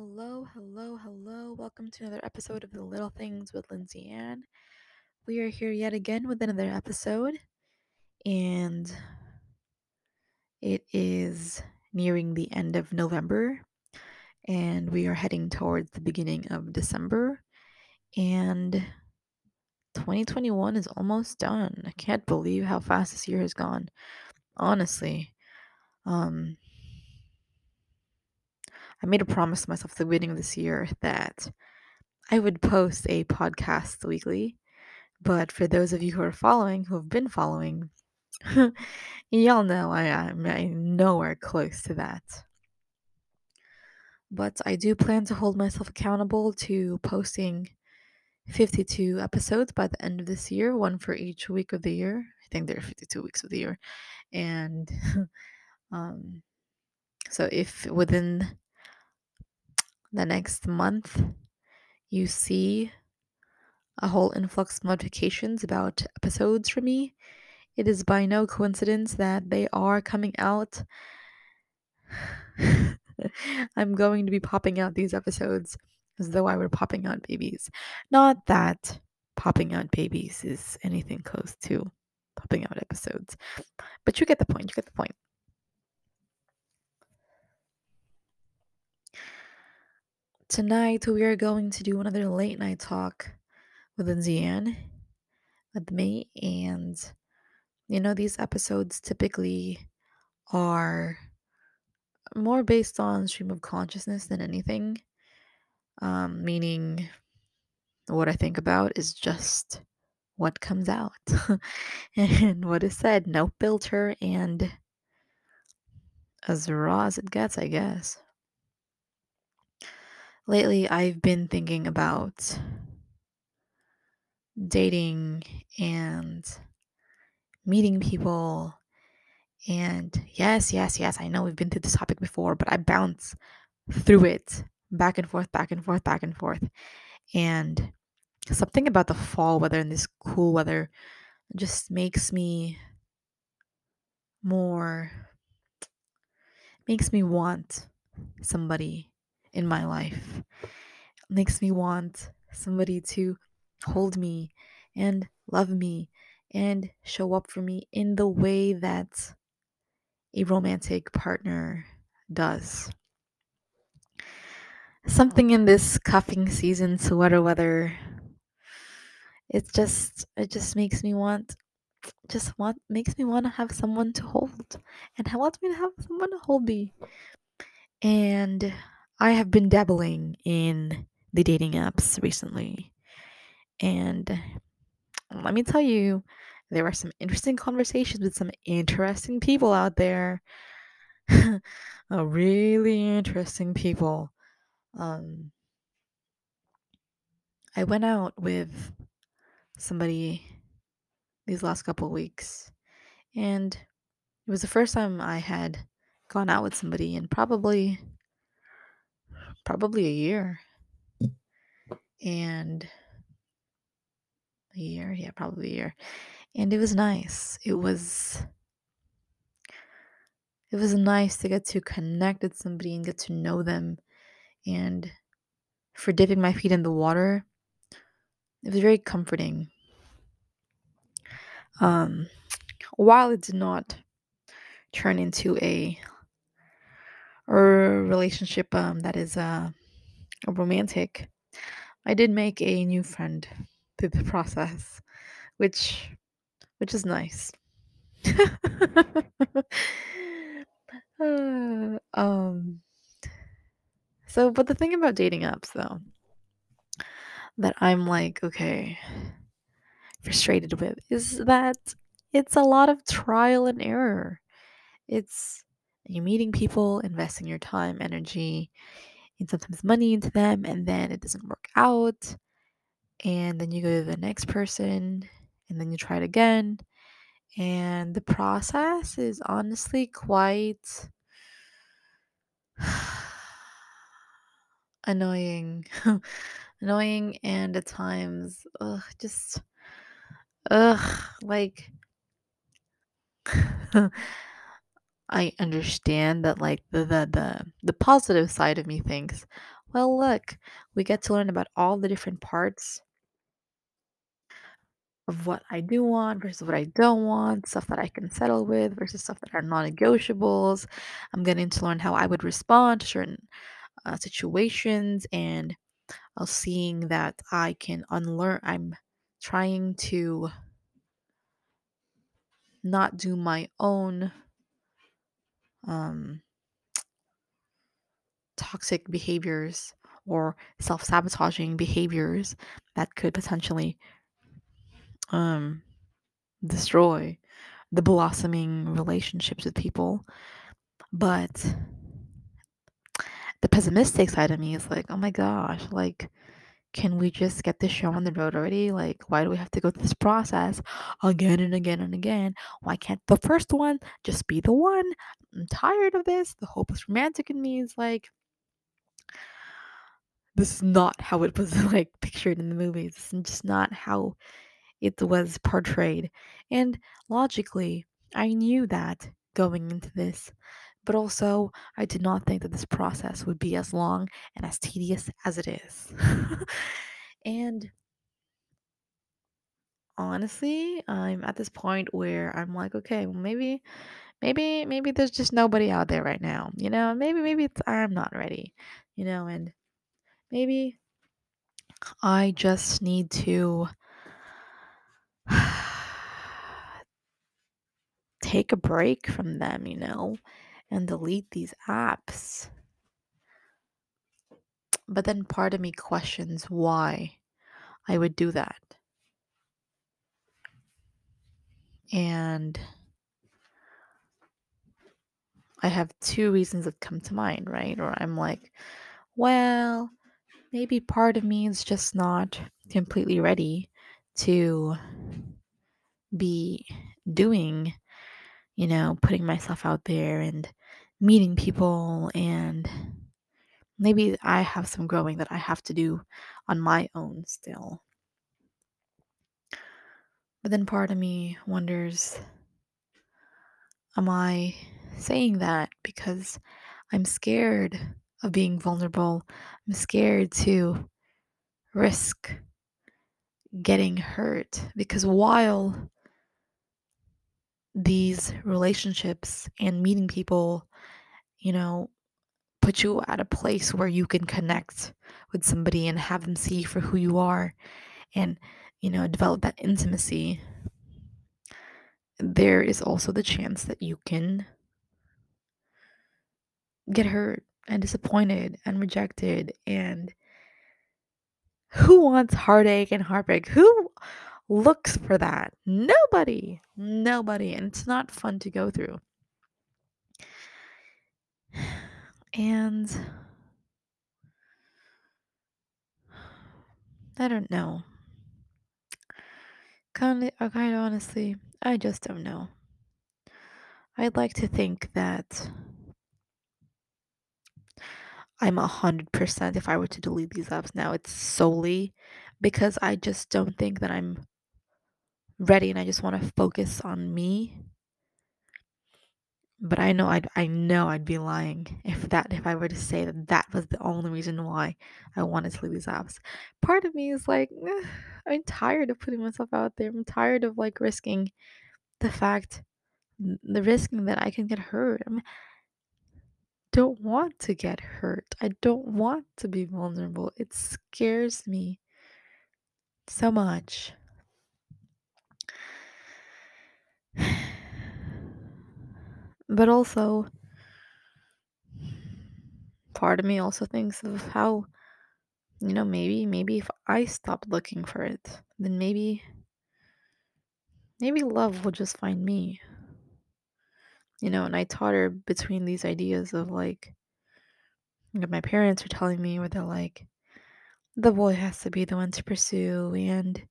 Hello, hello, hello. Welcome to another episode of The Little Things with Lindsay Ann. We are here yet again with another episode, and it is nearing the end of November, and we are heading towards the beginning of December, and 2021 is almost done. I can't believe how fast this year has gone. Honestly, um, I made a promise to myself at the beginning of this year that I would post a podcast weekly. But for those of you who are following, who have been following, y'all know I am nowhere close to that. But I do plan to hold myself accountable to posting 52 episodes by the end of this year, one for each week of the year. I think there are 52 weeks of the year. And um, so if within the next month you see a whole influx of notifications about episodes from me, it is by no coincidence that they are coming out. I'm going to be popping out these episodes as though I were popping out babies. Not that popping out babies is anything close to popping out episodes, but you get the point. You get the point. Tonight we are going to do another late night talk with Ann with me, and you know these episodes typically are more based on stream of consciousness than anything. Um, meaning, what I think about is just what comes out and what is said. No filter and as raw as it gets, I guess. Lately, I've been thinking about dating and meeting people. And yes, yes, yes, I know we've been through this topic before, but I bounce through it back and forth, back and forth, back and forth. And something about the fall weather and this cool weather just makes me more, makes me want somebody in my life. Makes me want somebody to hold me and love me and show up for me in the way that a romantic partner does. Something in this cuffing season, sweater weather, it just it just makes me want just want makes me want to have someone to hold and I want me to have someone to hold me. And I have been dabbling in the dating apps recently. And let me tell you, there are some interesting conversations with some interesting people out there. really interesting people. Um, I went out with somebody these last couple weeks, and it was the first time I had gone out with somebody in probably probably a year. And a year, yeah, probably a year. And it was nice. It was it was nice to get to connect with somebody and get to know them. And for dipping my feet in the water, it was very comforting. Um, while it did not turn into a, a relationship um, that is uh, romantic, I did make a new friend through the process, which which is nice. uh, um so but the thing about dating apps though that I'm like, okay, frustrated with is that it's a lot of trial and error. It's you meeting people, investing your time, energy, and sometimes money into them, and then it doesn't work out. And then you go to the next person, and then you try it again. And the process is honestly quite annoying. annoying and at times ugh, just ugh like I understand that like the, the the the positive side of me thinks, well, look, we get to learn about all the different parts of what I do want versus what I don't want, stuff that I can settle with versus stuff that are non negotiables. I'm getting to learn how I would respond to certain uh, situations, and I'm seeing that I can unlearn. I'm trying to not do my own um, toxic behaviors or self sabotaging behaviors that could potentially um, destroy the blossoming relationships with people. But the pessimistic side of me is like, oh my gosh, like, can we just get this show on the road already? Like, why do we have to go through this process again and again and again? Why can't the first one just be the one? I'm tired of this. The hopeless romantic in me is like, this is not how it was like pictured in the movies. This is just not how it was portrayed. And logically, I knew that going into this, but also I did not think that this process would be as long and as tedious as it is. Mm-hmm. and honestly, I'm at this point where I'm like, okay, well maybe maybe maybe there's just nobody out there right now. You know, maybe maybe it's I'm not ready. You know, and maybe I just need to take a break from them, you know, and delete these apps. But then part of me questions why I would do that. And I have two reasons that come to mind, right? Or I'm like, well, maybe part of me is just not completely ready to be doing, you know, putting myself out there and meeting people and maybe I have some growing that I have to do on my own still. But then part of me wonders am I saying that because I'm scared of being vulnerable? I'm scared to risk getting hurt because while these relationships and meeting people, you know, put you at a place where you can connect with somebody and have them see for who you are and, you know, develop that intimacy, there is also the chance that you can get hurt and disappointed and rejected and who wants heartache and heartbreak? Who looks for that. Nobody nobody and it's not fun to go through. And i don't know. Kind of kind of honestly i just don't know. I'd like to think that I'm a hundred percent if I were to delete these apps now, it's solely because I just don't think that I'm ready and I just want to focus on me. But I know I'd I know I'd be lying if that if I were to say that that was the only reason why I wanted to leave these apps. Part of me is like, "Eh, I'm tired of putting myself out there. I'm tired of like risking the fact, the risking that I can get hurt. I don't want to get hurt. I don't want to be vulnerable. It scares me so much. But also, part of me also thinks of how, you know, maybe, maybe if I stopped looking for it, then maybe, maybe love will just find me. You know, and I her between these ideas of like, you know, my parents were telling me where they're like, the boy has to be the one to pursue, and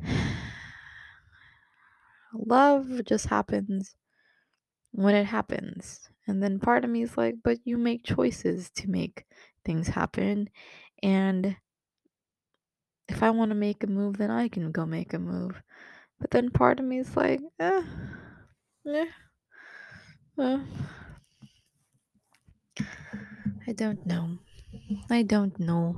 love just happens when it happens. And then part of me is like, but you make choices to make things happen. And if I want to make a move, then I can go make a move. But then part of me is like, eh, eh, eh. I don't know. I don't know.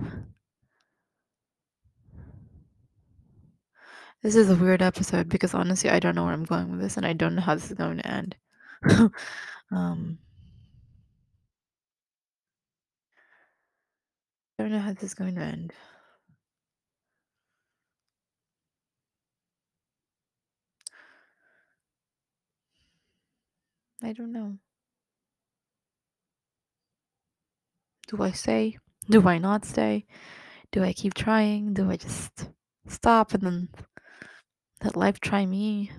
This is a weird episode because honestly, I don't know where I'm going with this, and I don't know how this is going to end. um, I don't know how this is going to end. I don't know. Do I stay? Do I not stay? Do I keep trying? Do I just stop and then let life try me?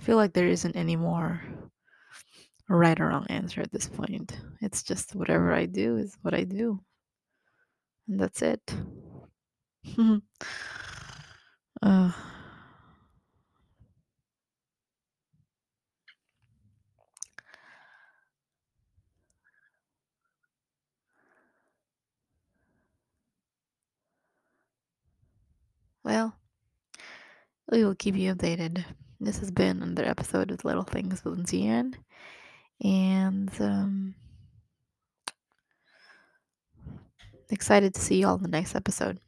I feel like there isn't any more right or wrong answer at this point. It's just whatever I do is what I do. And that's it. uh, well, we will keep you updated. This has been another episode of Little Things with Lindsay Ann. And um, excited to see you all in the next episode.